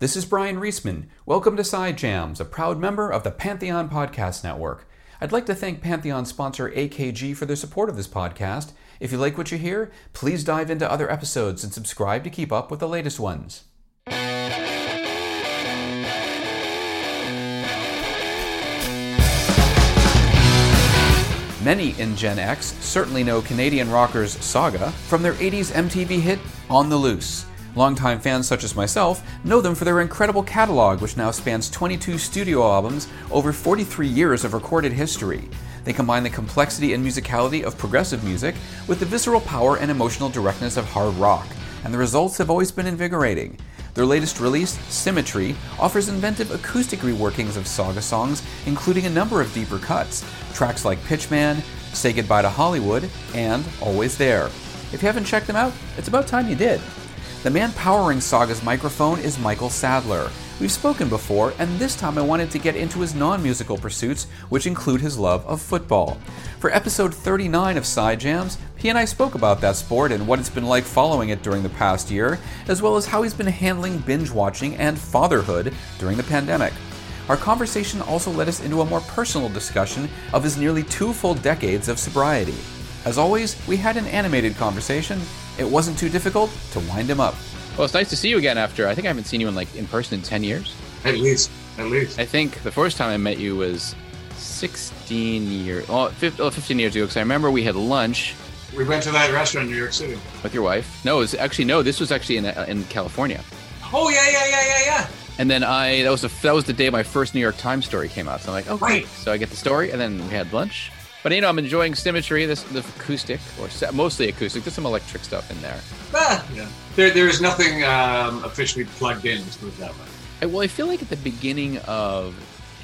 This is Bryan Reesman. Welcome to Side Jams, a proud member of the Pantheon Podcast Network. I'd like to thank Pantheon sponsor AKG for their support of this podcast. If you like what you hear, please dive into other episodes and subscribe to keep up with the latest ones. Many in Gen X certainly know Canadian rockers Saga from their 80s MTV hit On the Loose. Longtime fans such as myself know them for their incredible catalog, which now spans 22 studio albums over 43 years of recorded history. They combine the complexity and musicality of progressive music with the visceral power and emotional directness of hard rock, and the results have always been invigorating. Their latest release, Symmetry, offers inventive acoustic reworkings of Saga songs, including a number of deeper cuts, tracks like Pitchman, Say Goodbye to Hollywood, and Always There. If you haven't checked them out, it's about time you did. The man powering Saga's microphone is Michael Sadler. We've spoken before, and this time I wanted to get into his non musical pursuits, which include his love of football. For episode 39 of Side Jams, he and I spoke about that sport and what it's been like following it during the past year, as well as how he's been handling binge watching and fatherhood during the pandemic. Our conversation also led us into a more personal discussion of his nearly two full decades of sobriety. As always, we had an animated conversation. It wasn't too difficult to wind him up. Well, it's nice to see you again after I think I haven't seen you in like in person in 10 years. At least, at least. I think the first time I met you was 16 years, well, 15 years ago, because I remember we had lunch. We went to that restaurant in New York City. With your wife? No, it was actually, no, this was actually in, uh, in California. Oh, yeah, yeah, yeah, yeah, yeah. And then I, that was, the, that was the day my first New York Times story came out. So I'm like, oh, right. So I get the story, and then we had lunch. But you know, I'm enjoying symmetry, this the acoustic, or mostly acoustic. There's some electric stuff in there. Ah, yeah. There, there is nothing um, officially plugged in. Let's put it that way. I, well, I feel like at the beginning of,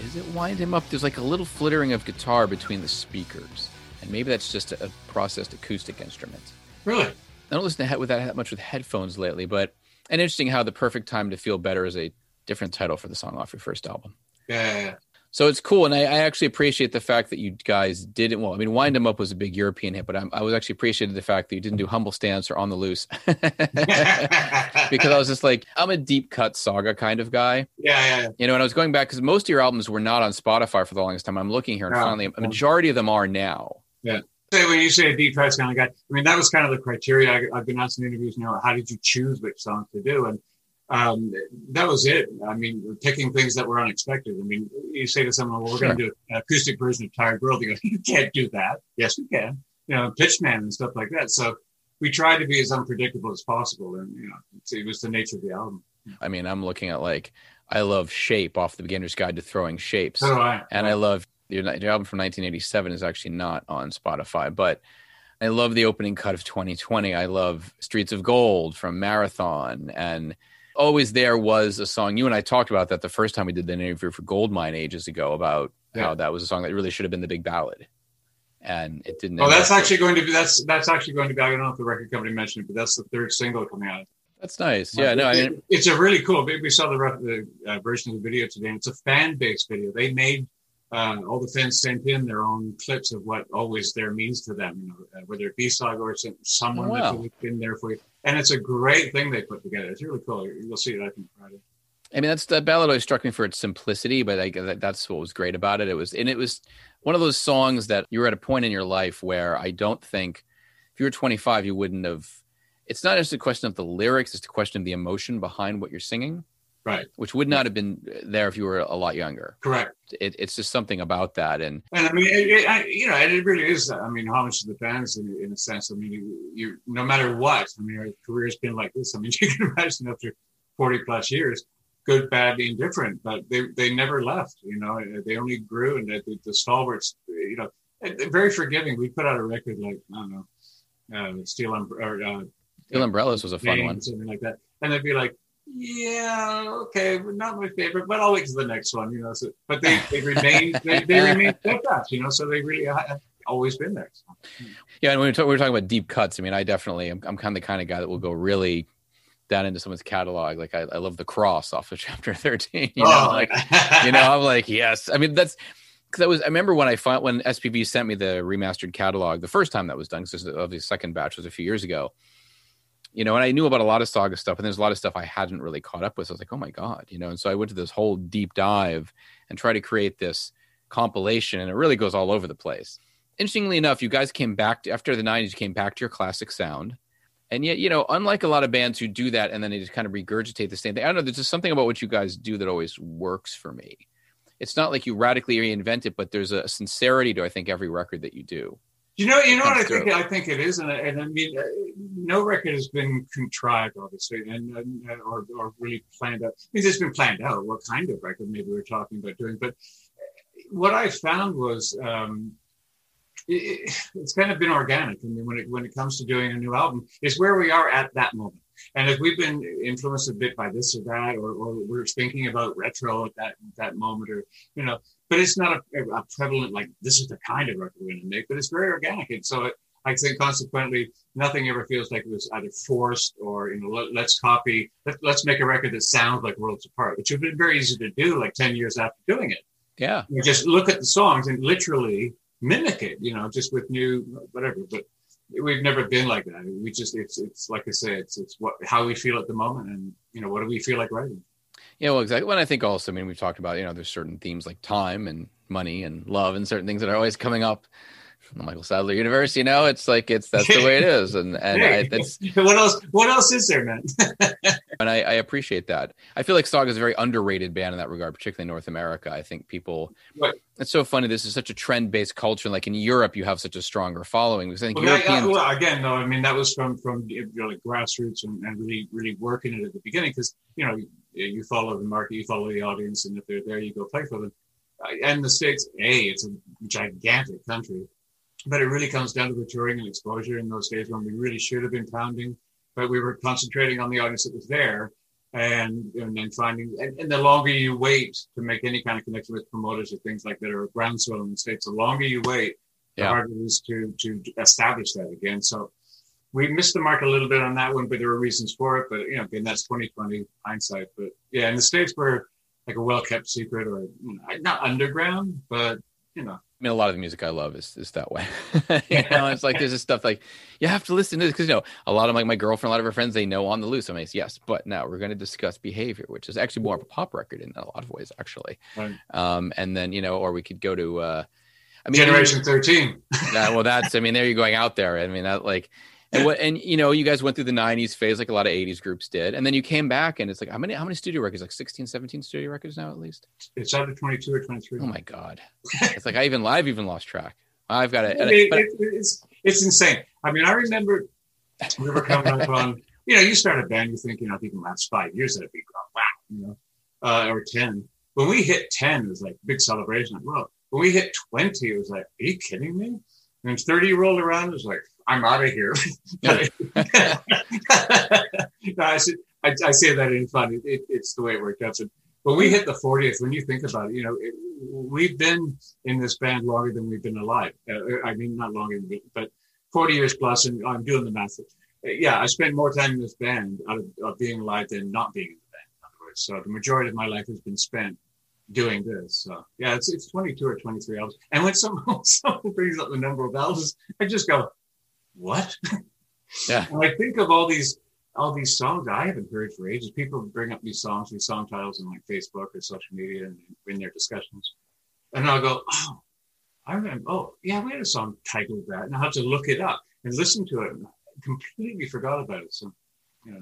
is it wind him up? There's like a little flittering of guitar between the speakers, and maybe that's just a, a processed acoustic instrument. Really? I don't listen to with that much with headphones lately, but and interesting how the perfect time to feel better is a different title for the song off your first album. Yeah, yeah, yeah. So it's cool, and I, I, actually appreciate the fact that you guys didn't. Well, I mean, "Wind 'Em Up" was a big European hit, but I'm, i was actually appreciated the fact that you didn't do "Humble Stance" or "On the Loose," because I was just like, I'm a deep cut saga kind of guy. Yeah, yeah. yeah. You know, and I was going back because most of your albums were not on Spotify for the longest time. I'm looking here, and no, finally, a majority of them are now. Yeah. Say when you say a deep cut kind of guy, I mean that was kind of the criteria. I, have been asked in interviews. You know, how did you choose which songs to do? And um, that was it. I mean, we're picking things that were unexpected. I mean, you say to someone, well, we're sure. going to do an acoustic version of Tired World. They go, you can't do that. Yes, we can. You know, Pitchman and stuff like that. So we tried to be as unpredictable as possible. And, you know, it was the nature of the album. I mean, I'm looking at like, I love Shape off the Beginner's Guide to Throwing Shapes. So I. And I love your, your album from 1987 is actually not on Spotify, but I love the opening cut of 2020. I love Streets of Gold from Marathon and always there was a song. You and I talked about that the first time we did the interview for Goldmine ages ago about yeah. how that was a song that really should have been the big ballad, and it didn't. Oh, that's actually going to be that's that's actually going to be. I don't know if the record company mentioned it, but that's the third single coming out. That's nice. Yeah, no, I mean, it's a really cool. We saw the, the uh, version of the video today. And it's a fan based video. They made uh, all the fans sent in their own clips of what always there means to them, you know, uh, whether it be Saga or someone oh, wow. that's been there for you. And it's a great thing they put together. It's really cool. You'll see it, I think, Friday. I mean, that's the ballad always struck me for its simplicity, but I, that's what was great about it. It was, and it was one of those songs that you were at a point in your life where I don't think, if you were 25, you wouldn't have. It's not just a question of the lyrics; it's a question of the emotion behind what you're singing. Right. Which would not have been there if you were a lot younger. Correct. It, it's just something about that. And, and I mean, it, it, I, you know, it really is, I mean, homage to the fans in, in a sense. I mean, you, you, no matter what, I mean, our career's been like this. I mean, you can imagine after 40 plus years, good, bad, indifferent, but they, they never left, you know, they only grew and the, the stalwarts, you know, very forgiving. We put out a record like, I don't know, uh, Steel, um, or, uh, Steel Umbrellas was a fun one. Something like that. And they'd be like, yeah, okay, not my favorite, but I'll wait to the next one, you know. So, but they, they remain they, they remain steadfast, you know. So they really have always been there. So. Yeah, and when we, talk, we were talking about deep cuts, I mean, I definitely I'm, I'm kind of the kind of guy that will go really down into someone's catalog. Like I, I love the cross off of chapter 13. You know, oh. like you know, I'm like, yes. I mean, that's because I was I remember when I found when SPV sent me the remastered catalog the first time that was done, because of the second batch was a few years ago you know, and I knew about a lot of Saga stuff, and there's a lot of stuff I hadn't really caught up with. So I was like, oh my god, you know, and so I went to this whole deep dive and try to create this compilation, and it really goes all over the place. Interestingly enough, you guys came back to, after the '90s, you came back to your classic sound, and yet, you know, unlike a lot of bands who do that and then they just kind of regurgitate the same thing. I don't know. There's just something about what you guys do that always works for me. It's not like you radically reinvent it, but there's a sincerity to I think every record that you do. You know, you know what I think. I think it is, and, and I mean, uh, no record has been contrived, obviously, and, and uh, or, or really planned out. I mean, it's been planned out what kind of record maybe we're talking about doing. But what I found was um, it, it's kind of been organic. I mean, when it when it comes to doing a new album, it's where we are at that moment. And if we've been influenced a bit by this or that, or, or we're thinking about retro at that that moment, or you know, but it's not a, a prevalent like this is the kind of record we're going to make. But it's very organic, and so it, I think consequently, nothing ever feels like it was either forced or you know let, us copy, let, us make a record that sounds like Worlds Apart, which would have been very easy to do like ten years after doing it. Yeah, you just look at the songs and literally mimic it, you know, just with new whatever. But we've never been like that. We just it's it's like I say, it's it's what how we feel at the moment, and you know what do we feel like writing. Yeah, well, exactly. When I think also, I mean, we've talked about you know there's certain themes like time and money and love and certain things that are always coming up from the Michael Sadler universe. You know, it's like it's that's the way it is, and and I, that's what else. What else is there, man? and I, I, appreciate that. I feel like Saga is a very underrated band in that regard, particularly in North America. I think people. Right. It's so funny. This is such a trend-based culture. Like in Europe, you have such a stronger following because I think well, European. well, again, though, I mean that was from from like grassroots and, and really really working it at the beginning because you know you follow the market, you follow the audience, and if they're there, you go play for them. And the states, a it's a gigantic country, but it really comes down to the touring and exposure in those days when we really should have been pounding but we were concentrating on the audience that was there and and then finding and, and, the longer you wait to make any kind of connection with promoters or things like that or groundswell in the states the longer you wait yeah. the harder it is to to establish that again. So we missed the mark a little bit on that one but there were reasons for it. But you know again that's 2020 hindsight. But yeah in the states we're like a well-kept secret or you know, not underground but you know mean, a lot of the music I love is is that way. you know, it's like there's this stuff like you have to listen to this because you know a lot of like my girlfriend, a lot of her friends, they know on the loose. I mean, yes, but now we're going to discuss behavior, which is actually more of a pop record in a lot of ways, actually. Right. Um, and then you know, or we could go to, uh, I mean, Generation Thirteen. yeah, well, that's I mean, there you're going out there. I mean, that like and what and you know you guys went through the 90s phase like a lot of 80s groups did. And then you came back and it's like how many how many studio records? Like 16 17 studio records now at least? It's either 22 or 23 oh my god. It's like i even i've even lost track. I've got it, it, it it's it's insane. I mean i remember we were coming up on you know you start a band you're think you know people last five years that'd be wow you know uh, or 10 when we hit 10 it was like big celebration like well when we hit 20 it was like are you kidding me? And 30 rolled around it was like I'm out of here. I, I, I, say that in fun. It, it, it's the way it worked out. So when we hit the 40th, when you think about it, you know, it, we've been in this band longer than we've been alive. Uh, I mean, not longer, but 40 years plus, and I'm doing the math. Yeah, I spent more time in this band out of, of being alive than not being in the band. In other words, so the majority of my life has been spent doing this. So yeah, it's it's 22 or 23 albums. And when someone someone brings up the number of albums, I just go, what? Yeah. and I think of all these all these songs I haven't heard for ages. People bring up these songs, these song titles in like Facebook or social media and in their discussions. And I'll go, oh, I remember, oh, yeah, we had a song titled that. And I'll have to look it up and listen to it. And completely forgot about it. So, yeah.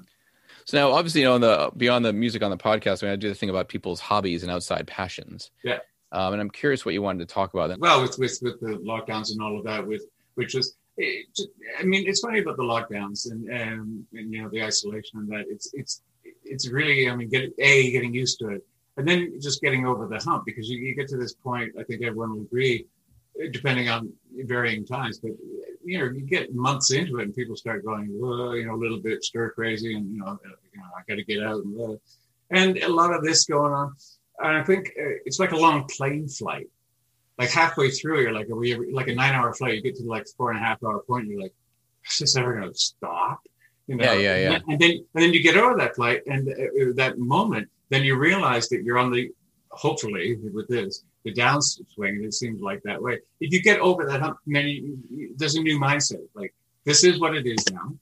So now, obviously, you know, on the beyond the music on the podcast, I, mean, I do the thing about people's hobbies and outside passions. Yeah. Um, and I'm curious what you wanted to talk about. Then. Well, with with with the lockdowns and all of that, with which was, it, I mean, it's funny about the lockdowns and, um, and you know the isolation and that. It's it's it's really, I mean, get a getting used to it, and then just getting over the hump because you, you get to this point. I think everyone will agree, depending on varying times, but you know, you get months into it and people start going, well, you know, a little bit stir crazy and, you know, you know I got to get out. And, uh, and a lot of this going on. And I think uh, it's like a long plane flight. Like halfway through, you're like, are we ever, like a nine hour flight, you get to like four and a half hour point, you're like, is this ever going to stop? You know? Yeah, yeah, yeah. And then, and then you get over that flight and uh, that moment, then you realize that you're on the, hopefully with this, the downswing. It seems like that way. If you get over that hump, then you, there's a new mindset. Like this is what it is now,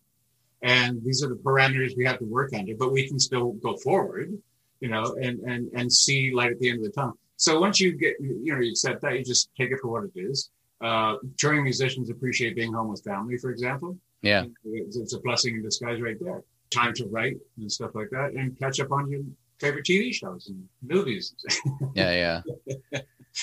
and these are the parameters we have to work under. But we can still go forward, you know, and and and see light at the end of the tunnel. So once you get, you know, you accept that, you just take it for what it is. Uh, touring musicians appreciate being home with family, for example. Yeah, it's, it's a blessing in disguise right there. Time to write and stuff like that, and catch up on your favorite TV shows and movies. yeah, yeah.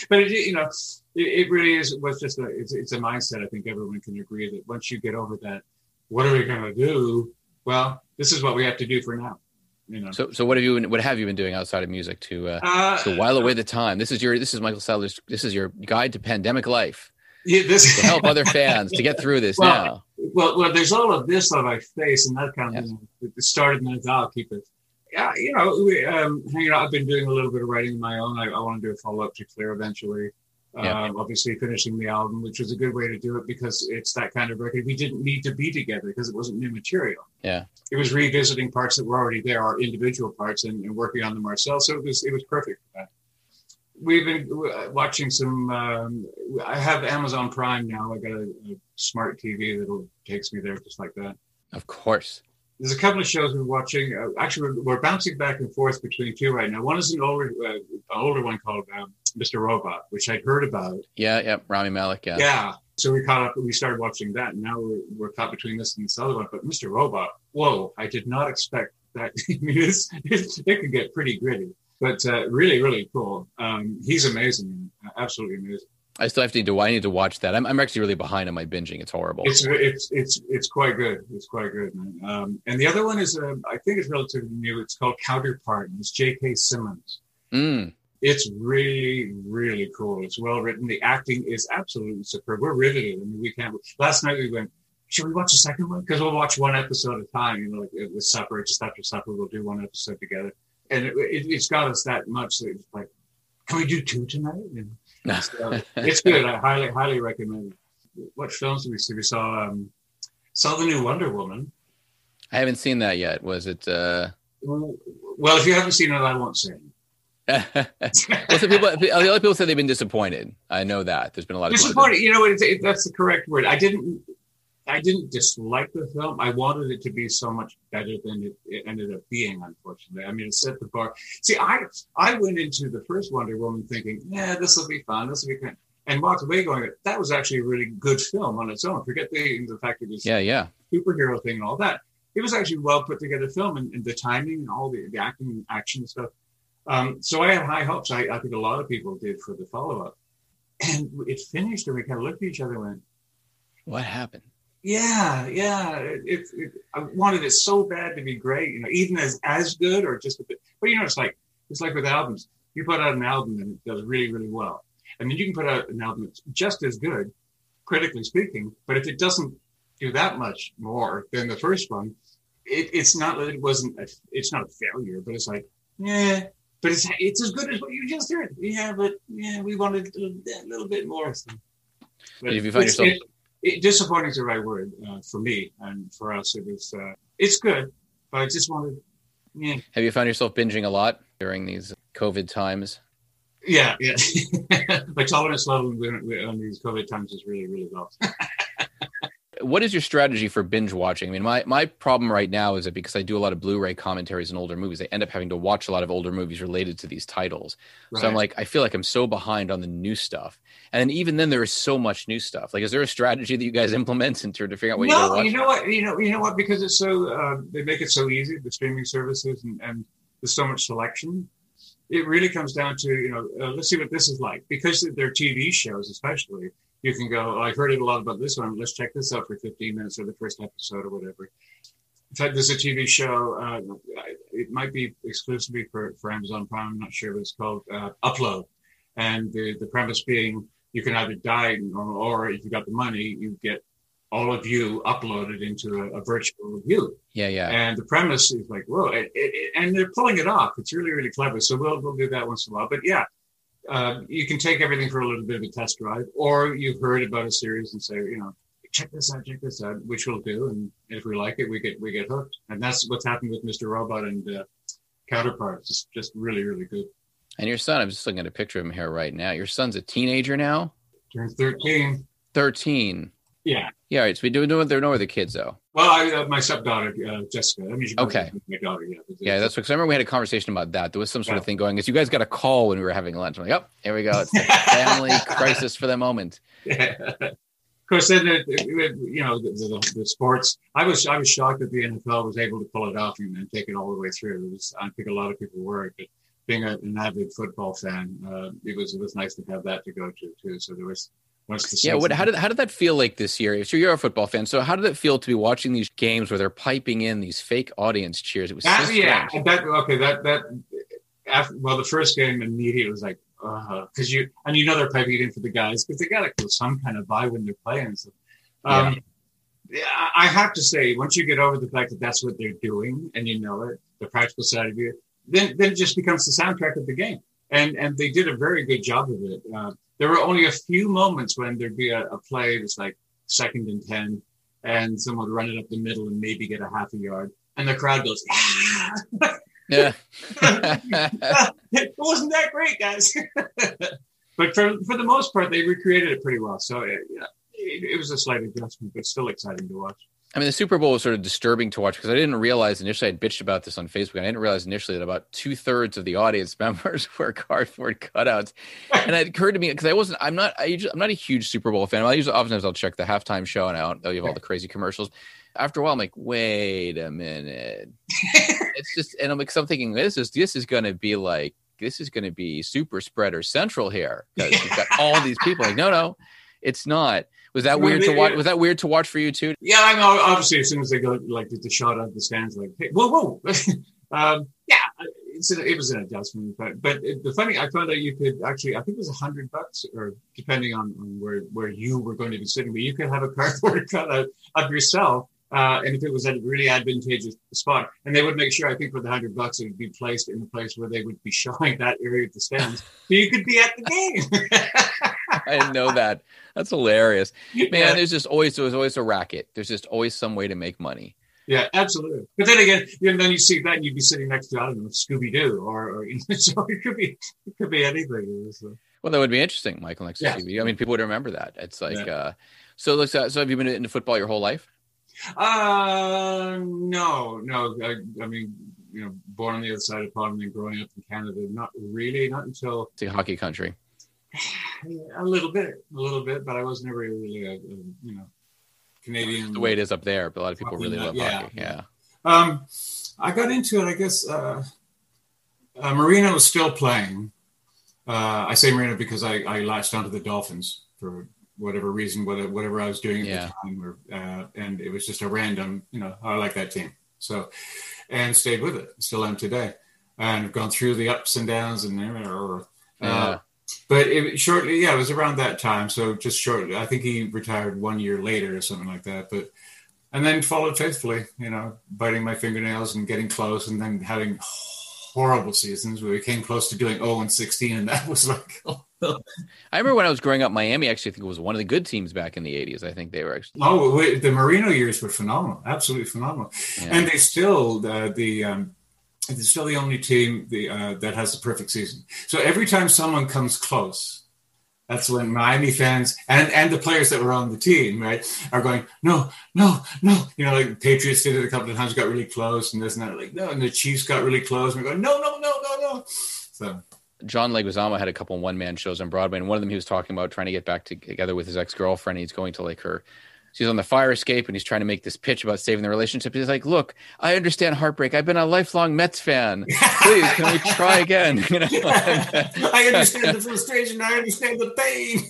but it, you know, it, it, really is was just a it's, it's a mindset. I think everyone can agree that once you get over that, what are we going to do? Well, this is what we have to do for now. You know. So, so what have you been, what have you been doing outside of music to uh, uh, to while away the time? This is your this is Michael Sadler's this is your guide to pandemic life. Yeah, this to help other fans to get through this well, now. Well, well, there's all of this on my face, and that kind of yeah. it started, and I'll keep it yeah, you know, we, um, hanging out. I've been doing a little bit of writing of my own. I, I want to do a follow up to Clear eventually. Yeah. Um, obviously, finishing the album, which was a good way to do it because it's that kind of record. We didn't need to be together because it wasn't new material. Yeah, it was revisiting parts that were already there, our individual parts, and, and working on them ourselves. So it was it was perfect for that. We've been watching some. Um, I have Amazon Prime now. I got a, a smart TV that takes me there just like that. Of course there's a couple of shows we're watching. Uh, actually, we're, we're, bouncing back and forth between two right now. One is an older, uh, an older one called um, Mr. Robot, which I'd heard about. Yeah, yeah, Rami Malek. Yeah, yeah. So we caught up. We started watching that, and now we're, we're caught between this and this other one. But Mr. Robot, whoa! I did not expect that. I mean, it's, it's, it could get pretty gritty, but uh, really, really cool. Um, he's amazing, absolutely amazing. I still have to do. I need to watch that. I'm, I'm actually really behind on my binging. It's horrible. It's it's it's it's quite good. It's quite good. Um, and the other one is, uh, I think it's relatively new. It's called Counterpart. And it's J.K. Simmons. Mm. It's really really cool. It's well written. The acting is absolutely superb. We're riveted. I mean, we can't. Last night we went. Should we watch the second one? Because we'll watch one episode at a time. You know, like with supper, just after supper, we'll do one episode together. And it, it, it's got us that much that it's like, can we do two tonight? And, so it's good. I highly, highly recommend it. What films did we see? We saw um, saw the new Wonder Woman. I haven't seen that yet. Was it? Uh... Well, if you haven't seen it, I won't say. well, so people, the other people say they've been disappointed. I know that there's been a lot of disappointed. You know, it, it, that's the correct word. I didn't I didn't dislike the film. I wanted it to be so much better than it, it, ended up being, unfortunately. I mean, it set the bar. See, I I went into the first Wonder Woman thinking, yeah, this will be fun. This will be fun. And walked away going, that was actually a really good film on its own. Forget the the fact it was yeah, yeah, superhero thing and all that. It was actually well put together film and, and the timing and all the, the acting and action stuff. Um, so I had high hopes. I, I think a lot of people did for the follow up. And it finished and we kind of looked at each other and went, What happened? Yeah, yeah. It, it, it, I wanted it so bad to be great, you know, even as as good or just a bit. But you know, it's like it's like with albums. You put out an album and it does really, really well, and then you can put out an album that's just as good, critically speaking. But if it doesn't do that much more than the first one, it, it's not that it wasn't. A, it's not a failure, but it's like, yeah. But it's it's as good as what you just heard. Yeah, but yeah, we wanted a little, a little bit more. So. But if you find yourself it, disappointing is the right word uh, for me and for us. It was uh, it's good, but I just wanted. Yeah. Have you found yourself binging a lot during these COVID times? Yeah, yeah. My tolerance level on these COVID times is really, really low. what is your strategy for binge watching? I mean, my, my problem right now is that because I do a lot of Blu-ray commentaries and older movies, I end up having to watch a lot of older movies related to these titles. Right. So I'm like, I feel like I'm so behind on the new stuff. And even then, there is so much new stuff. Like, is there a strategy that you guys implement in terms to figure out what no, you you know what, you know, you know what, because it's so uh, they make it so easy, the streaming services, and, and there's so much selection. It really comes down to you know, uh, let's see what this is like because they're TV shows, especially you can go, I've heard it a lot about this one. Let's check this out for 15 minutes or the first episode or whatever. In fact, there's a TV show. Uh, it might be exclusively for, for Amazon Prime. I'm not sure what it's called. Uh, Upload, and the the premise being you can either die or, or if you got the money, you get all of you uploaded into a, a virtual view. Yeah, yeah. And the premise is like, whoa, it, it, and they're pulling it off. It's really, really clever. So we'll we'll do that once in a while. But yeah, uh, you can take everything for a little bit of a test drive, or you've heard about a series and say, you know, check this out, check this out, which we'll do, and if we like it, we get we get hooked, and that's what's happened with Mr. Robot and uh, Counterparts. It's just really, really good. And your son, I'm just looking at a picture of him here right now. Your son's a teenager now. Turned thirteen. Thirteen. Yeah. Yeah. Right. So we do know there no other kids though. Well, I, uh, my stepdaughter uh, Jessica. I mean, okay. My daughter. Yeah. Yeah, that's because I remember we had a conversation about that. There was some sort yeah. of thing going. Because you guys got a call when we were having lunch. I'm like, oh, here we go. It's a family crisis for the moment. Yeah. Of course, then you know the, the, the, sports. I was I was shocked that the NFL was able to pull it off and, and take it all the way through. It was, I think a lot of people were, but being a, an avid football fan, uh, it was it was nice to have that to go to too. So there was yeah, what, how did how did that feel like this year? So you're a football fan, so how did it feel to be watching these games where they're piping in these fake audience cheers? It was that, so yeah, that okay, that that after, well, the first game immediately was like, because uh, you and you know they're piping it in for the guys because they got to go some kind of vibe when they're playing. So, um, yeah. I have to say, once you get over the fact that that's what they're doing and you know it, the practical side of it, then then it just becomes the soundtrack of the game, and and they did a very good job of it. Uh, there were only a few moments when there'd be a, a play that's like second and 10 and someone would run it up the middle and maybe get a half a yard and the crowd goes, ah! yeah. it wasn't that great, guys. but for, for the most part, they recreated it pretty well. So it, it, it was a slight adjustment, but still exciting to watch. I mean, the Super Bowl was sort of disturbing to watch because I didn't realize initially. I'd bitched about this on Facebook. I didn't realize initially that about two thirds of the audience members were cardboard cutouts, and it occurred to me because I wasn't. I'm not. I usually, I'm not a huge Super Bowl fan. I usually oftentimes I'll check the halftime show and out. They'll have all the crazy commercials. After a while, I'm like, wait a minute. it's just, and I'm like, so I'm thinking this is this is going to be like this is going to be super spreader central here because you've got all these people. Like, no, no, it's not. Was that weird to watch? Was that weird to watch for you too? Yeah, I know. Obviously, as soon as they go like the shot of the stands, like, hey, whoa, whoa. um, yeah, it was an adjustment. But, but it, the funny, I found out you could actually, I think it was a hundred bucks, or depending on, on, where where you were going to be sitting, but you could have a cardboard cutout of yourself. Uh, and if it was at a really advantageous spot, and they would make sure, I think for the hundred bucks, it would be placed in the place where they would be showing that area of the stands, so you could be at the game. I didn't know that. That's hilarious, man. Yeah. There's just always there's always a racket. There's just always some way to make money. Yeah, absolutely. But then again, you know, then you see that and you'd be sitting next to I don't know Scooby Doo or, or you know, so it could be it could be anything. So. Well, that would be interesting, Michael next to Scooby. I mean, people would remember that. It's like yeah. uh, so. Looks so have you been into football your whole life? Uh, no, no. I, I mean, you know, born on the other side of the pond and growing up in Canada, not really, not until it's a hockey country a little bit, a little bit, but I was never really a, a you know Canadian. The way it is up there, but a lot of people really love yeah, hockey. Yeah. Um, I got into it. I guess uh, uh, Marino was still playing. Uh, I say Marino because I, I latched onto the Dolphins for whatever reason, whatever, whatever I was doing at yeah. the time, or, uh, and it was just a random, you know, I like that team. So, and stayed with it. Still am today, and I've gone through the ups and downs, and uh, yeah but it, shortly, yeah, it was around that time. So just shortly, I think he retired one year later or something like that. But and then followed faithfully, you know, biting my fingernails and getting close, and then having horrible seasons where we came close to doing 0 and 16, and that was like. I remember when I was growing up, Miami actually I think it was one of the good teams back in the 80s. I think they were actually. Oh, the Marino years were phenomenal, absolutely phenomenal, yeah. and they still uh, the um, it's still the only team the, uh, that has the perfect season. So every time someone comes close, That's when Miami fans and, and the players that were on the team, right, are going, no, no, no. You know, like Patriots did it a couple of times, got really close, and this and that. Like, no, and the Chiefs got really close, and we're going, no, no, no, no, no. So John Leguizamo had a couple one man shows on Broadway, and one of them he was talking about trying to get back together with his ex girlfriend. He's going to like her she's on the fire escape and he's trying to make this pitch about saving the relationship. He's like, "Look, I understand heartbreak. I've been a lifelong Mets fan. Please, can we try again?" You know, I understand the frustration. I understand the pain.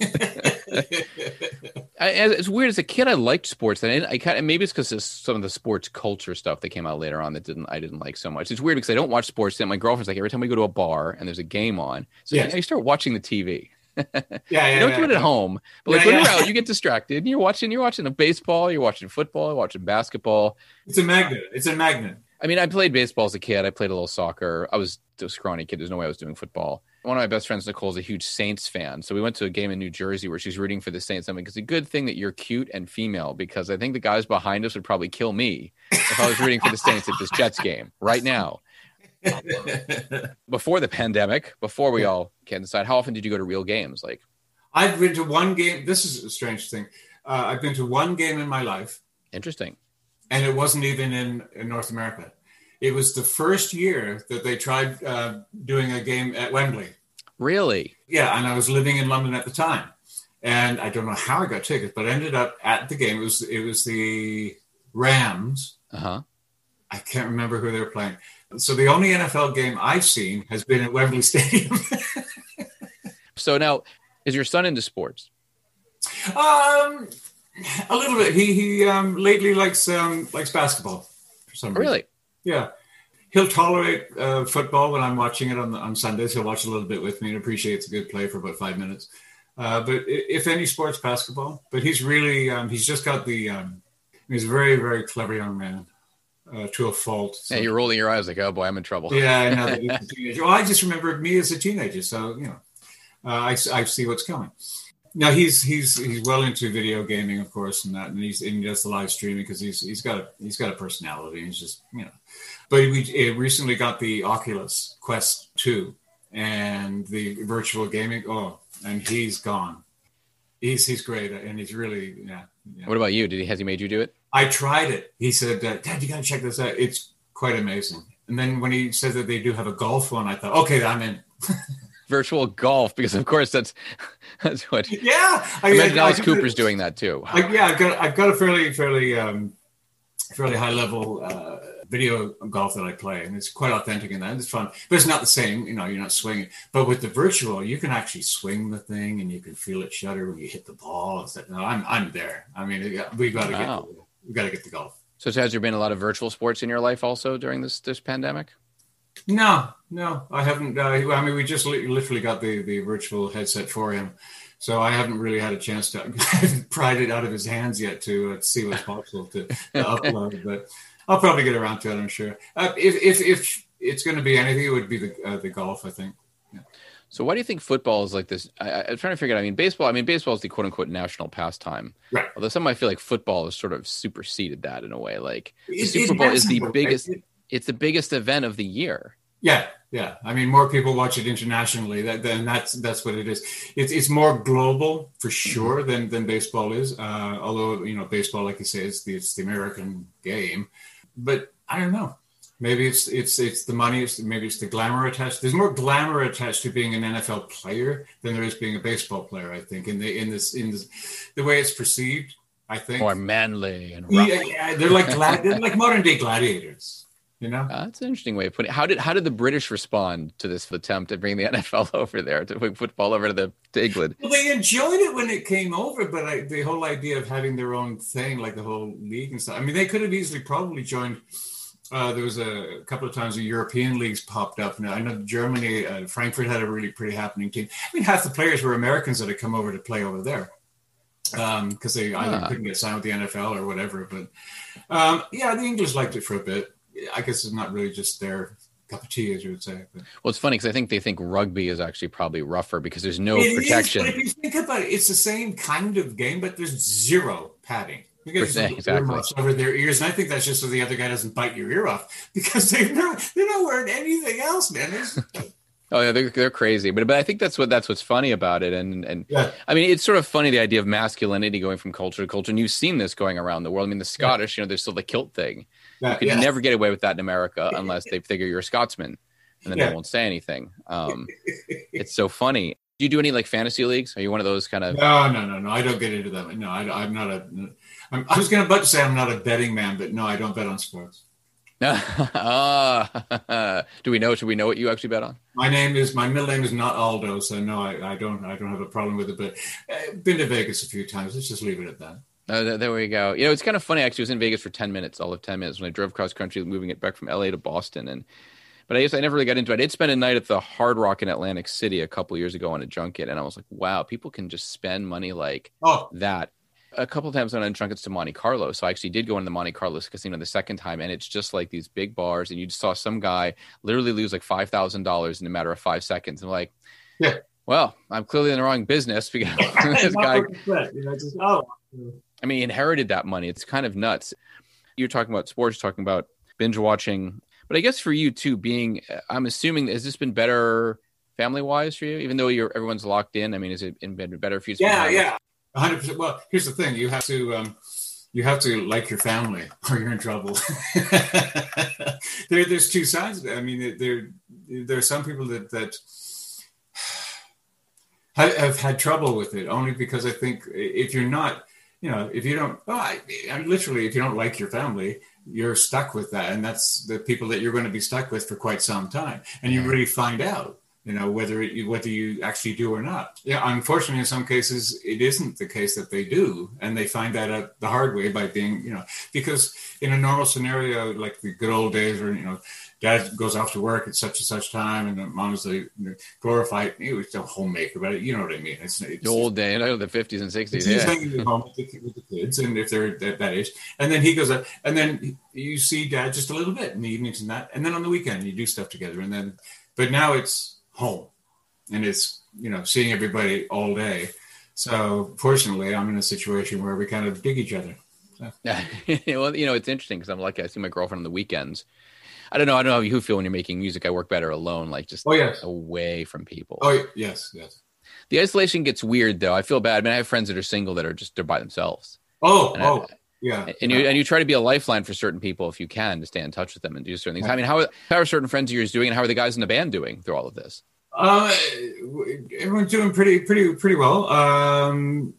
I, it's weird. As a kid, I liked sports, and I, I kind of maybe it's because some of the sports culture stuff that came out later on that didn't I didn't like so much. It's weird because I don't watch sports. And my girlfriend's like, every time we go to a bar and there's a game on, so yes. I start watching the TV yeah, yeah, you don't yeah, do it yeah. at home, but like when you're out, you get distracted. And you're watching, you're watching a baseball, you're watching football, you're watching basketball. It's a magnet. It's a magnet. I mean, I played baseball as a kid. I played a little soccer. I was a scrawny kid. There's no way I was doing football. One of my best friends, Nicole, is a huge Saints fan. So we went to a game in New Jersey where she's rooting for the Saints. I mean, it's a good thing that you're cute and female because I think the guys behind us would probably kill me if I was rooting for the Saints at this Jets game right now. Before the pandemic, before we all can decide, how often did you go to real games? Like, I've been to one game. This is a strange thing. Uh, I've been to one game in my life, interesting. and it wasn't even in, in North America. It was the first year that they tried uh, doing a game at Wembley. Really? Yeah, and I was living in London at the time, and I don't know how I got tickets, but I ended up at the game. It was it was the Rams. Uh huh. I can't remember who they were playing. So the only NFL game I've seen has been at Wembley Stadium. So now, is your son into sports? um, a little bit. He he um, lately likes um, likes basketball for some reason. Really? Yeah. He'll tolerate uh, football when I'm watching it on, on Sundays. He'll watch a little bit with me and appreciates a good play for about five minutes. Uh, but if any sports, basketball. But he's really, um, he's just got the, um, he's a very, very clever young man uh, to a fault. So- Yeah, you're rolling your eyes like, oh boy, I'm in trouble. yeah, I know that he's a teenager. Well, I just remember me as a teenager. So, you know, uh, I, I see what's coming. Now he's he's he's well into video gaming, of course, and that, and he's and he does the live streaming because he's he's got a he's got a personality. He's just you know, but we recently got the Oculus Quest two and the virtual gaming. Oh, and he's gone. He's he's great, and he's really yeah. yeah. What about you? Did he has he made you do it? I tried it. He said, uh, "Dad, you got to check this out. It's quite amazing." And then when he said that they do have a golf one, I thought, "Okay, I'm in." Virtual golf, because of course that's that's what. Yeah, I, Imagine I- I Alice did Cooper's it. doing that too. I, yeah, I've got I've got a fairly fairly um, fairly high level uh, video golf that I play, and it's quite authentic in that. and It's fun, but it's not the same. You know, you're not swinging. But with the virtual, you can actually swing the thing, and you can feel it shudder when you hit the ball. It's like, no, I'm I'm there. I mean, we got to Wow. get we got to get the golf. So has there been a lot of virtual sports in your life also during this this pandemic? No, no, I haven't. Uh, I mean, we just li- literally got the the virtual headset for him. So I haven't really had a chance to pried it out of his hands yet to uh, see what's possible to, to upload. But I'll probably get around to it. I'm sure. Uh, if if if it's going to be anything, it would be the uh, the golf. I think. So why do you think football is like this? I, I- I'm trying to figure out. I mean, baseball. I mean, baseball is the quote unquote national pastime. Right. Although some might feel like football has sort of superseded that in a way. Like the Super Bowl is the biggest. it- It's the biggest event of the year. Yeah, yeah. I mean, more people watch it internationally. That then that's that's what it is. It's it's more global for sure than than baseball is. Uh, although you know, baseball, like you say, is the it's the American game. But I don't know. Maybe it's it's it's the money. It's, maybe it's the glamour attached. There's more glamour attached to being an NFL player than there is being a baseball player. I think in the in this in this, the way it's perceived. I think. More manly and rough. yeah, yeah, they're like glad, they're like modern day gladiators. You know. Uh, that's an interesting way of putting it. How did how did the British respond to this attempt to bring the NFL over there to bring football over to the to England? Well, they enjoyed it when it came over, but I, the whole idea of having their own thing, like the whole league and stuff. I mean, they could have easily probably joined. Uh, there was a couple of times the European leagues popped up. Now I know Germany, uh, Frankfurt had a really pretty happening team. I mean, half the players were Americans that had come over to play over there because they either Ah. couldn't get signed with the NFL or whatever. But um, yeah, the English liked it for a bit. I guess it's not really just their cup of tea, as you would say. But. Well, it's funny because I think they think rugby is actually probably rougher because there's no It is, protection. but if you think about it, it's the same kind of game, but there's zero padding. You Exactly. over their ears, and I think that's just so the other guy doesn't bite your ear off because they're not they're not wearing anything else, man. Oh yeah, they're they're crazy, but but I think that's what that's what's funny about it, and and Yeah. I mean it's sort of funny the idea of masculinity going from culture to culture, and you've seen this going around the world. I mean the Scottish, you know, there's still the kilt thing. Yeah, You could yeah. never get away with that in America unless they figure you're a Scotsman, and then Yeah. they won't say anything. Um, it's so funny. Do you do any like fantasy leagues? Are you one of those kind of? No, no, no, no. I don't get into that. No, I, am not a. I'm, I was going to say I'm not a betting man, but no, I don't bet on sports. ah, do we know? Should we know what you actually bet on? My name is my middle name is not Aldo, so no, I, I don't I don't have a problem with it. But I've been to Vegas a few times. Let's just leave it at that. Oh, there, there we go. You know, it's kind of funny. Actually, I was in Vegas for ten minutes, all of ten minutes, when I drove cross country, moving it back from LA to Boston, and but I guess I never really got into it. I did spend a night at the Hard Rock in Atlantic City a couple years ago on a junket, and I was like, wow, people can just spend money like Oh, that. A couple of times I went on junkets to Monte Carlo, so I actually did go into the Monte Carlo casino the second time, and it's just like these big bars, and you just saw some guy literally lose like five thousand dollars in a matter of five seconds. And I'm like, Yeah. well, I'm clearly in the wrong business because this guy you know, just, oh. I mean, he inherited that money. It's kind of nuts. You're talking about sports, talking about binge watching, but I guess for you too, being, uh, I'm assuming, has this been better family wise for you? Even though you're everyone's locked in, I mean, has it been better for you? to Yeah, yeah, hundred percent. Well, here's the thing: you have to um, you have to like your family, or you're in trouble. there, there's two sides. Of it. I mean, there there are some people that that have, have had trouble with it only because I think if you're not, you know, if you don't, oh, I, I literally, if you don't like your family, you're stuck with that, and that's the people that you're going to be stuck with for quite some time, and you really find out you know whether it, whether you actually do or not yeah unfortunately in some cases it isn't the case that they do and they find that out the hard way by being you know because in a normal scenario like the good old days where you know dad goes off to work at such and such time and the mom is the you know, glorified it was a homemaker but you know what i mean it's, it's The old day, I know the 50s and 60s. He's Yeah. hanging at home with the, with the kids, and if they're at that age, and then he goes up, and then you see dad just a little bit in the evenings and that, and then on the weekend you do stuff together, and then, but now it's home, and it's you know seeing everybody all day. So fortunately, I'm in a situation where we kind of dig each other. Yeah. well, you know, it's interesting because I'm lucky. I see my girlfriend on the weekends. I don't know. I don't know how you feel when you're making music. I work better alone, like just Oh yes, away from people. oh yes, yes. The isolation gets weird though. I feel bad. I mean, I have friends that are single that are just they're by themselves. Oh And I- oh yeah. and you and you try to be a lifeline for certain people if you can to stay in touch with them and do certain things. I mean, how how are certain friends of yours doing, and how are the guys in the band doing through all of this? Uh, everyone's doing pretty, pretty, pretty well. Um,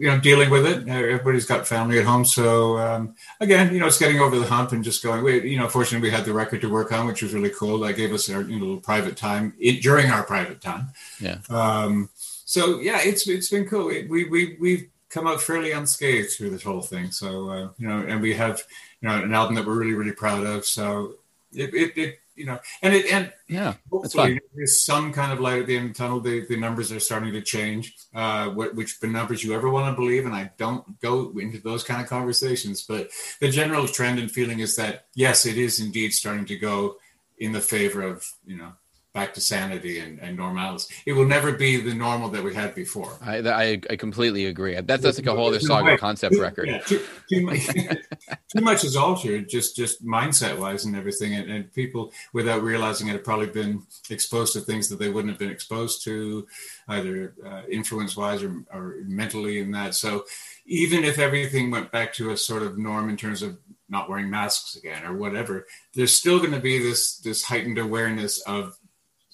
you know, dealing with it. Everybody's got family at home, so um, again, you know, it's getting over the hump and just going. We, you know, fortunately, we had the record to work on, which was really cool. That gave us our you know little private time it, during our private time. Yeah. Um, so yeah, it's it's been cool. We we we we've come out fairly unscathed through this whole thing. So uh, you know, and we have you know an album that we're really really proud of. So it it, it you know, and it and Yeah, hopefully there's some kind of light at the end of the tunnel. The, the numbers are starting to change, uh, what, which the numbers you ever want to believe. And I don't go into those kind of conversations, but the general trend and feeling is that yes, it is indeed starting to go in the favor of you know back to sanity and, and normality. It will never be the normal that we had before. I I, I completely agree. That's that's like a whole other saga concept record. yeah, too, too much, too much is altered, just just mindset wise and everything, and, and people without realizing it have probably been exposed to things that they wouldn't have been exposed to, either uh, influence wise or, or mentally in that. So even if everything went back to a sort of norm in terms of not wearing masks again or whatever, there's still going to be this this heightened awareness of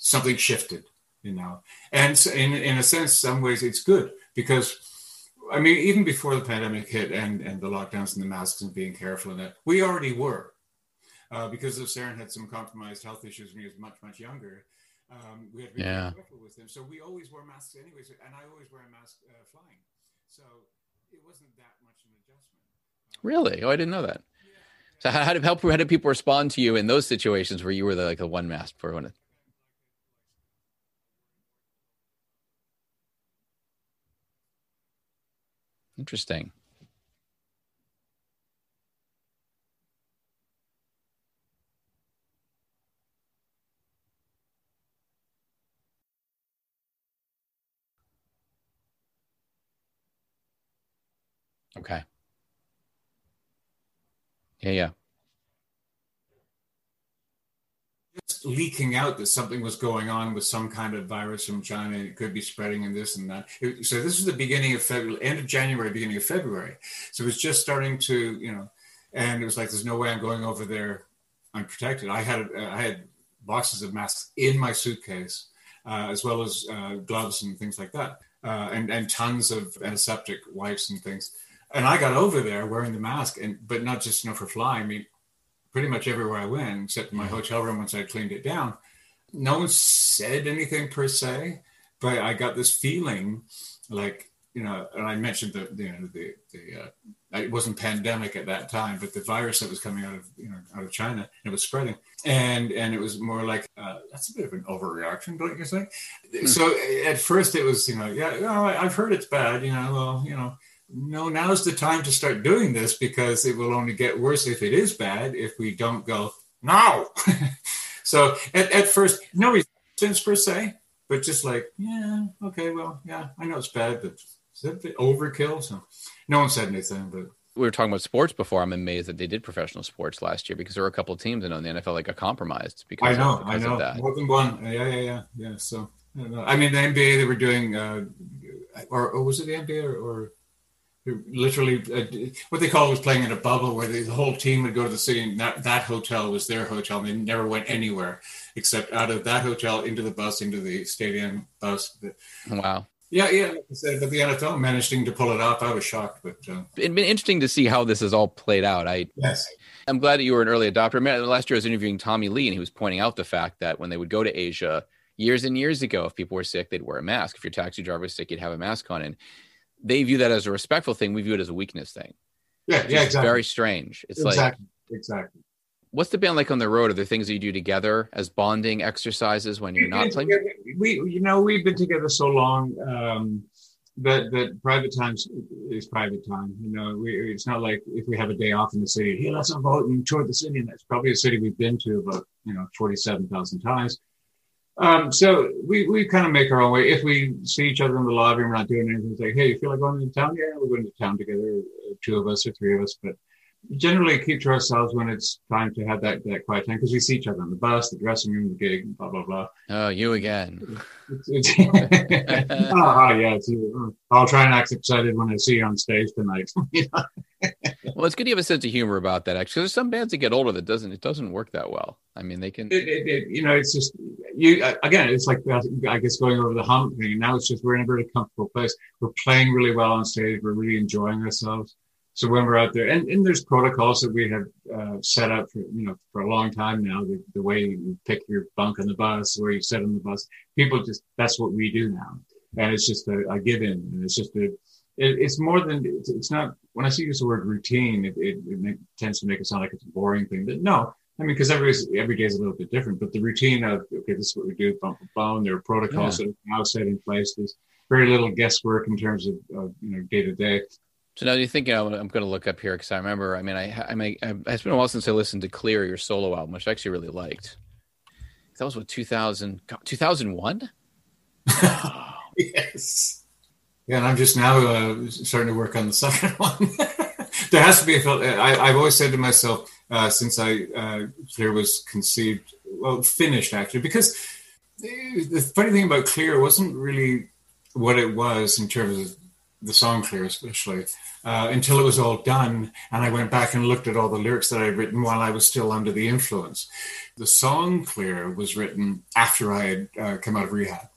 something shifted, you know. And so in in a sense, some ways it's good because I mean, even before the pandemic hit and, and the lockdowns and the masks and being careful in that, we already were. Uh, because of Saren had some compromised health issues when he was much, much younger. Um, we had to be Yeah. careful with him. So we always wore masks anyways. And I always wear a mask uh, flying. So it wasn't that much of an adjustment. Really? Oh, I didn't know that. So how, did how, how did people respond to you in those situations where you were the, like the one mask for one? Interesting. Okay. Yeah, yeah. Just leaking out that something was going on with some kind of virus from China and it could be spreading and this and that. So this was the beginning of February, end of January, beginning of February. So it was just starting to, you know, and it was like, there's no way I'm going over there unprotected. I had I had boxes of masks in my suitcase, uh, as well as uh, gloves and things like that, uh, and and tons of antiseptic wipes and things. And I got over there wearing the mask, and but not just you know for flying. I mean, pretty much everywhere I went, except in my hotel room once I cleaned it down. No one said anything per se, but I got this feeling like you know, and I mentioned the you know the the uh, it wasn't pandemic at that time, but the virus that was coming out of you know out of China it was spreading, and and it was more like uh, that's a bit of an overreaction, don't you think? Mm. So at first it was you know yeah know, I've heard it's bad, you know well you know no now's the time to start doing this because it will only get worse if it is bad if we don't go now. so at, at first no resistance per se, but just like yeah okay well yeah I know it's bad but is that overkill? So no one said anything, but we were talking about sports before. I'm amazed that they did professional sports last year because there were a couple of teams in on the NFL that got compromised because I know, of, I know, more than one. Yeah, yeah, yeah, yeah. So I, I mean, the NBA they were doing, uh, or, or, was it the NBA or, or literally uh, what they call it was playing in a bubble where the, the, whole team would go to the city and that, that hotel was their hotel and they never went anywhere except out of that hotel into the bus into the stadium bus wow yeah, yeah, like I said, but the NFL managing to pull it off, I was shocked. But uh, it'd been interesting to see how this has all played out. I yes, I'm glad that you were an early adopter. Last year, I was interviewing Tommy Lee, and he was pointing out the fact that when they would go to Asia years and years ago, if people were sick, they'd wear a mask. If your taxi driver was sick, you'd have a mask on, and they view that as a respectful thing. We view it as a weakness thing. Yeah, yeah, exactly. Very strange. It's exactly, like exactly. What's the band like on the road? Are there things that you do together as bonding exercises when you're not playing? We, you know, we've been together so long. Um, that that private time is private time. You know, we, it's not like if we have a day off in the city, hey, let's vote and tour the city. And that's probably a city we've been to about you know forty seven thousand times. Um, so we, we kind of make our own way. If we see each other in the lobby and we're not doing anything, it's like, hey, you feel like going to town? Yeah, we're going to town together, two of us or three of us. But generally keep to ourselves when it's time to have that, that quiet time because we see each other on the bus, the dressing room, the gig, blah, blah, blah. Oh, you again. It's, it's, oh, oh, yeah. It's, I'll try and act excited when I see you on stage tonight. well, it's good to have a sense of humor about that. Actually, there's some bands that get older that doesn't, it doesn't work that well. I mean, they can, it, it, you know, it's just, you, uh, again, it's like, uh, I guess going over the hump thing. And now it's just, we're in a very comfortable place. We're playing really well on stage. We're really enjoying ourselves so when we're out there, and, and there's protocols that we have uh, set up for you know for a long time now. The, the way you pick your bunk on the bus, where you sit on the bus, people just that's what we do now, and it's just a, a give in, and it's just a it, it's more than it's, it's, not. When I see use the word routine, it, it, it make, tends to make it sound like it's a boring thing. But no, I mean, because every every day is a little bit different. But the routine of okay, this is what we do, bump bone. There are protocols yeah. that are now set in place. There's very little guesswork in terms of, of you know day to day. So now you think you know, I'm going to look up here because I remember. I mean, I I may it's been a while since I listened to Clear, your solo album, which I actually really liked. That was what 2000 2001. yes. Yeah, and I'm just now uh, starting to work on the second one. there has to be a. I, I've always said to myself uh, since I uh, Clear was conceived, well, finished actually, because the funny thing about Clear wasn't really what it was in terms of the song clear especially uh, until it was all done and i went back and looked at all the lyrics that i'd written while i was still under the influence. The song clear was written after i had uh, come out of rehab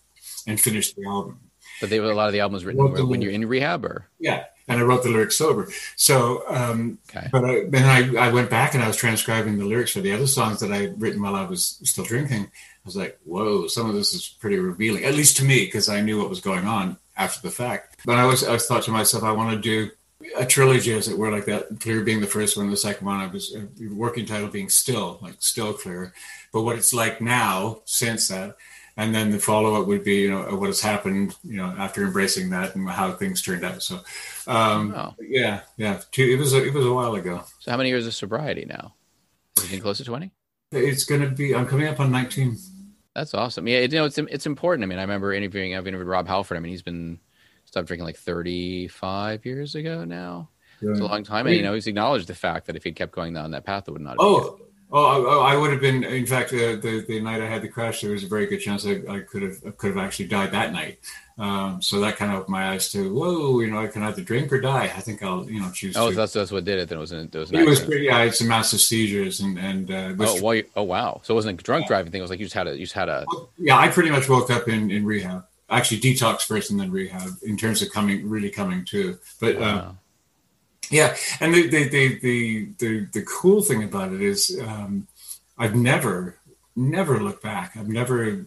and finished the album. But they were a lot of the albums written when, you're in rehab or? Yeah and i wrote the lyrics sober. So um, okay. but I, then I, I went back and i was transcribing the lyrics for the other songs that i had written while i was still drinking. I was like whoa some of this is pretty revealing at least to me because i knew what was going on after the fact. But I always, I always thought to myself, I want to do a trilogy, as it were, like that. Clear being the first one, the second one, I was uh, working title being still, like still clear. But what it's like now, since that, and then the follow up would be, you know, what has happened, you know, after embracing that and how things turned out. So, um, oh. yeah, yeah, two, it was a, it was a while ago. So, how many years of sobriety now? Is it getting close to twenty? It's going to be. I'm coming up on nineteen. That's awesome. Yeah, you know, it's it's important. I mean, I remember interviewing. I've interviewed Rob Halford. I mean, he's been stopped drinking like 35 years ago now. Yeah. It's a long time, and you know, he's acknowledged the fact that if he'd kept going down that path, it would not. oh, Oh, oh, I would have been. In fact, uh, the the night I had the crash, there was a very good chance I, I could have I could have actually died that night. Um, so that kind of opened my eyes to whoa, you know, I can either drink or die. I think I'll you know choose. Oh, to. that's that's what did it. Then it was an, it was. An it was pretty. I had some massive seizures and and uh, was- Oh, well, you- oh wow! So it wasn't a drunk driving thing. It was like you just had a you just had a. yeah, I pretty much woke up in in rehab. Actually, detox first and then rehab in terms of coming really coming to. But um, Wow. Yeah, and the the the the the, the cool thing about it is um, I've never never looked back. I've never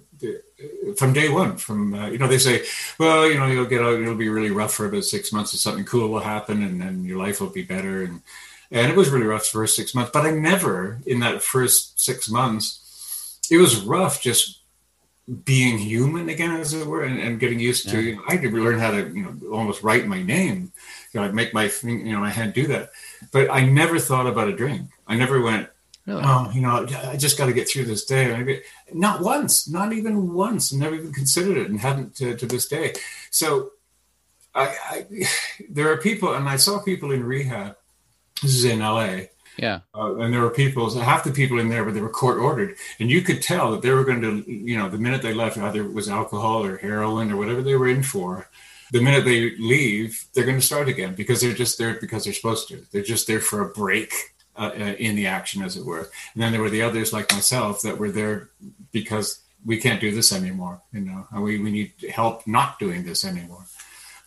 from day one. From uh, you know they say, well, you know you'll get out, it'll be really rough for about six months, and something cool will happen, and then your life will be better. And and it was really rough for six months, but I never in that first six months, it was rough just being human again, as it were, and, and getting used to. You know, I had to learn how to, you know, almost write my name. You know, I'd make my, you know, my hand do that. But I never thought about a drink. I never went, Really? oh, you know, I just got to get through this day. Maybe not once, not even once. Never even considered it, and haven't to, to this day. So, I, I, there are people, and I saw people in rehab. This is in LA. Yeah. Uh, and there were people, half the people in there, but they were court ordered, and you could tell that they were going to, you know, the minute they left, either it was alcohol or heroin or whatever they were in for. The minute they leave, they're going to start again because they're just there because they're supposed to. They're just there for a break uh, uh, in the action, as it were. And then there were the others like myself that were there because we can't do this anymore, you know, and we, we need help not doing this anymore.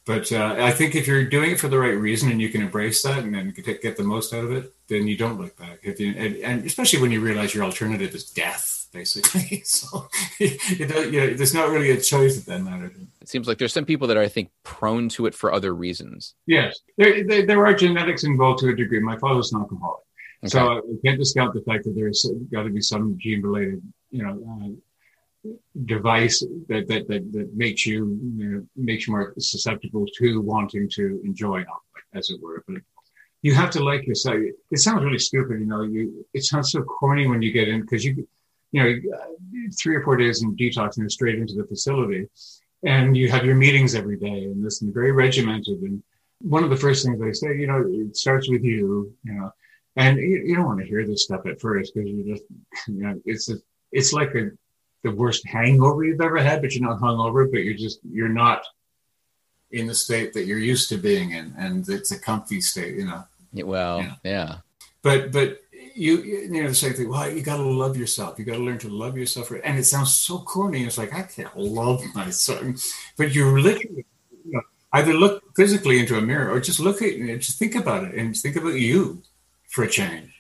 But uh, I think if you're doing it for the right reason and you can embrace that and then get, get the most out of it, then you don't look back. If you, and, and especially when you realize your alternative is death, basically. so it, it, you know, there's not really a choice at that matter. It seems like there's some people that are, I think, prone to it for other reasons. Yes, there, there, there are genetics involved to a degree. My father's an alcoholic. So Okay. I can't discount the fact that there's got to be some gene related, you know, uh, device that, that, that, that makes you, you know, makes you more susceptible to wanting to enjoy alcohol, as it were. But you have to like yourself. It sounds really stupid, you know. You it sounds so corny when you get in because you, you know, three or four days in detox and you're straight into the facility, and you have your meetings every day and this and very regimented. And one of the first things they say, you know, it starts with you, you know, and you, you don't want to hear this stuff at first because you just, you know, it's a, it's like a, the worst hangover you've ever had, but you're not hungover, but you're just, you're not in the state that you're used to being in. And it's a comfy state, you know. Well, Yeah. yeah. But, but you, you know, the same thing. Well, you got to love yourself. You got to learn to love yourself. And it sounds so corny. It's like, I can't love myself. But you're literally, you know, either look physically into a mirror or just look at it, just think about it and think about you for a change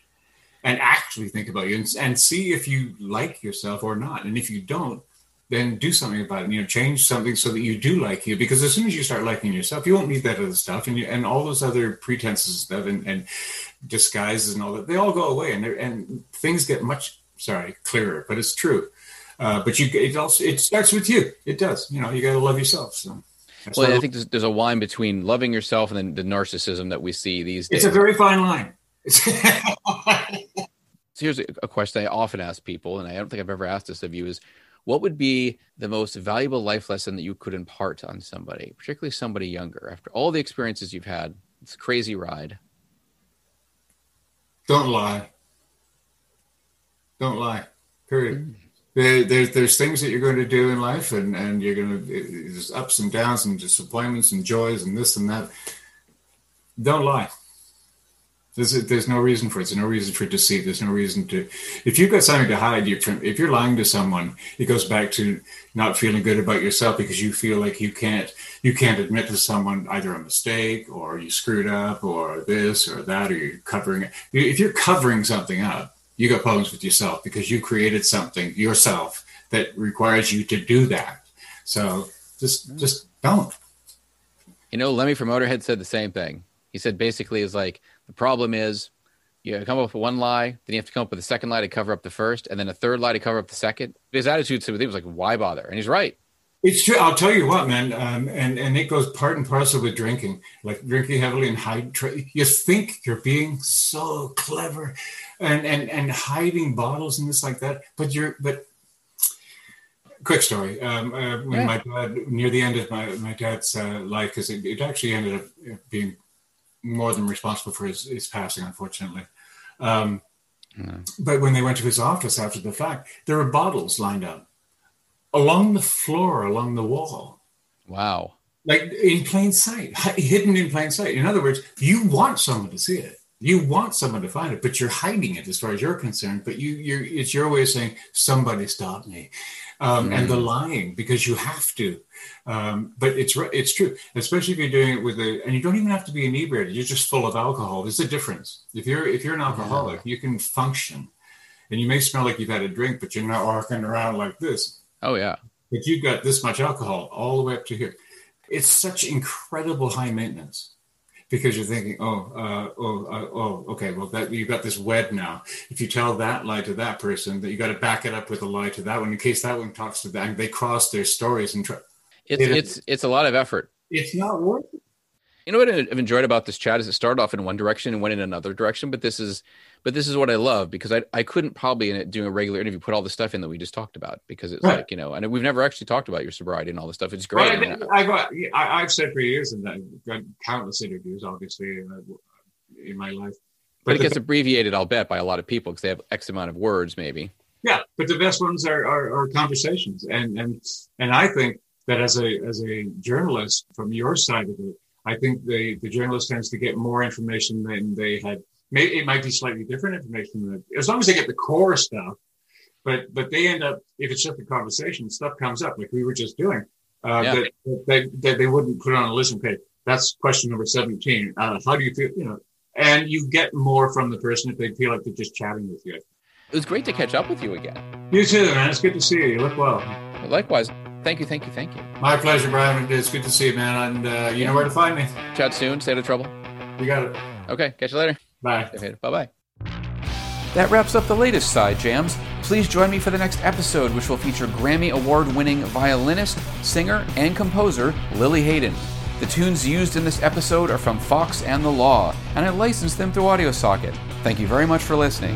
and actually think about you and, and see if you like yourself or not. And if you don't, then do something about it. You know, change something so that you do like you. Because as soon as you start liking yourself, you won't need that other stuff, and you, and all those other pretenses and stuff and, and disguises and all that. They all go away, and and things get much sorry clearer. But it's true. Uh, but you, it also it starts with you. It does. You know, you got to love yourself. So. Well, I think there's, there's a line between loving yourself and then the narcissism that we see these days. it's a very fine line. So here's a, question I often ask people, and I don't think I've ever asked this of you: is what would be the most valuable life lesson that you could impart on somebody, particularly somebody younger, after all the experiences you've had? It's a crazy ride. Don't lie. Don't lie. Period. There, there's there's things that you're going to do in life, and and you're going to there's ups and downs and disappointments and joys and this and that. Don't lie. There's there's no reason for it. There's no reason for deceit. There's no reason to. If you've got something to hide, you if you're lying to someone, it goes back to not feeling good about yourself because you feel like you can't you can't admit to someone either a mistake or you screwed up or this or that or you're covering it. If you're covering something up, you got problems with yourself because you created something yourself that requires you to do that. So just just don't. You know, Lemmy from Motorhead said the same thing. He said basically is like the problem is you come up with one lie, then you have to come up with a second lie to cover up the first, and then a third lie to cover up the second. His attitude to it was like, why bother? And he's right. It's true. I'll tell you what, man, um, and and it goes part and parcel with drinking. Like drinking heavily and hide. Tra- you think you're being so clever, and and and hiding bottles and this like that, but you're but. Quick story. Um, uh, when Yeah. my dad, near the end of my my dad's uh, life, because it, it actually ended up being more than responsible for his, his passing, unfortunately. Um, Mm. But when they went to his office after the fact, there were bottles lined up along the floor, along the wall. Wow. Like in plain sight, hidden in plain sight. In other words, you want someone to see it. You want someone to find it, but you're hiding it as far as you're concerned. But you, you're, it's your way of saying, somebody stop me. Um, mm. And the lying because you have to. Um, but it's it's true, especially if you're doing it with a, and you don't even have to be inebriated. You're just full of alcohol. There's a difference. If you're if you're an alcoholic, yeah. you can function, and you may smell like you've had a drink, but you're not walking around like this. Oh yeah. But you've got this much alcohol all the way up to here. It's such incredible high maintenance because you're thinking, oh, uh, oh, uh, oh, okay, well, that you've got this web now. If you tell that lie to that person, that you got to back it up with a lie to that one in case that one talks to them. They cross their stories and try. It's it's it's a lot of effort. It's not worth it. You know what I've enjoyed about this chat is it started off in one direction and went in another direction, but this is but this is what I love because I, I couldn't probably in it doing a regular interview put all the stuff in that we just talked about because it's right. like you know and we've never actually talked about your sobriety and all the stuff. It's great. Well, I, have uh, I, have said for years and I've got countless interviews, obviously, in, uh, in my life. But, but it gets abbreviated, I'll bet, by a lot of people because they have X amount of words, maybe. Yeah, but the best ones are, are, are conversations, and and and I think that as a as a journalist from your side of it, I think the the journalist tends to get more information than they had Maybe it might be slightly different information as long as they get the core stuff. But but they end up if it's just a conversation, stuff comes up like we were just doing. Uh, yeah. that, that, that, they wouldn't put on a listen page. That's question number seventeen. Uh, how do you feel? You know, and you get more from the person if they feel like they're just chatting with you. It was great to catch up with you again. You too, man. It's good to see you. You look well. Likewise. Thank you, thank you, thank you. My pleasure, Bryan. It's good to see you, man. And uh, you know where to find me. Chat soon. Stay out of trouble. You got it. Okay. Catch you later. Bye. Bye bye. That wraps up the latest Side Jams. Please join me for the next episode, which will feature Grammy Award winning violinist, singer, and composer Lili Haydn. The tunes used in this episode are from Fox and the Law, and I licensed them through AudioSocket. Thank you very much for listening.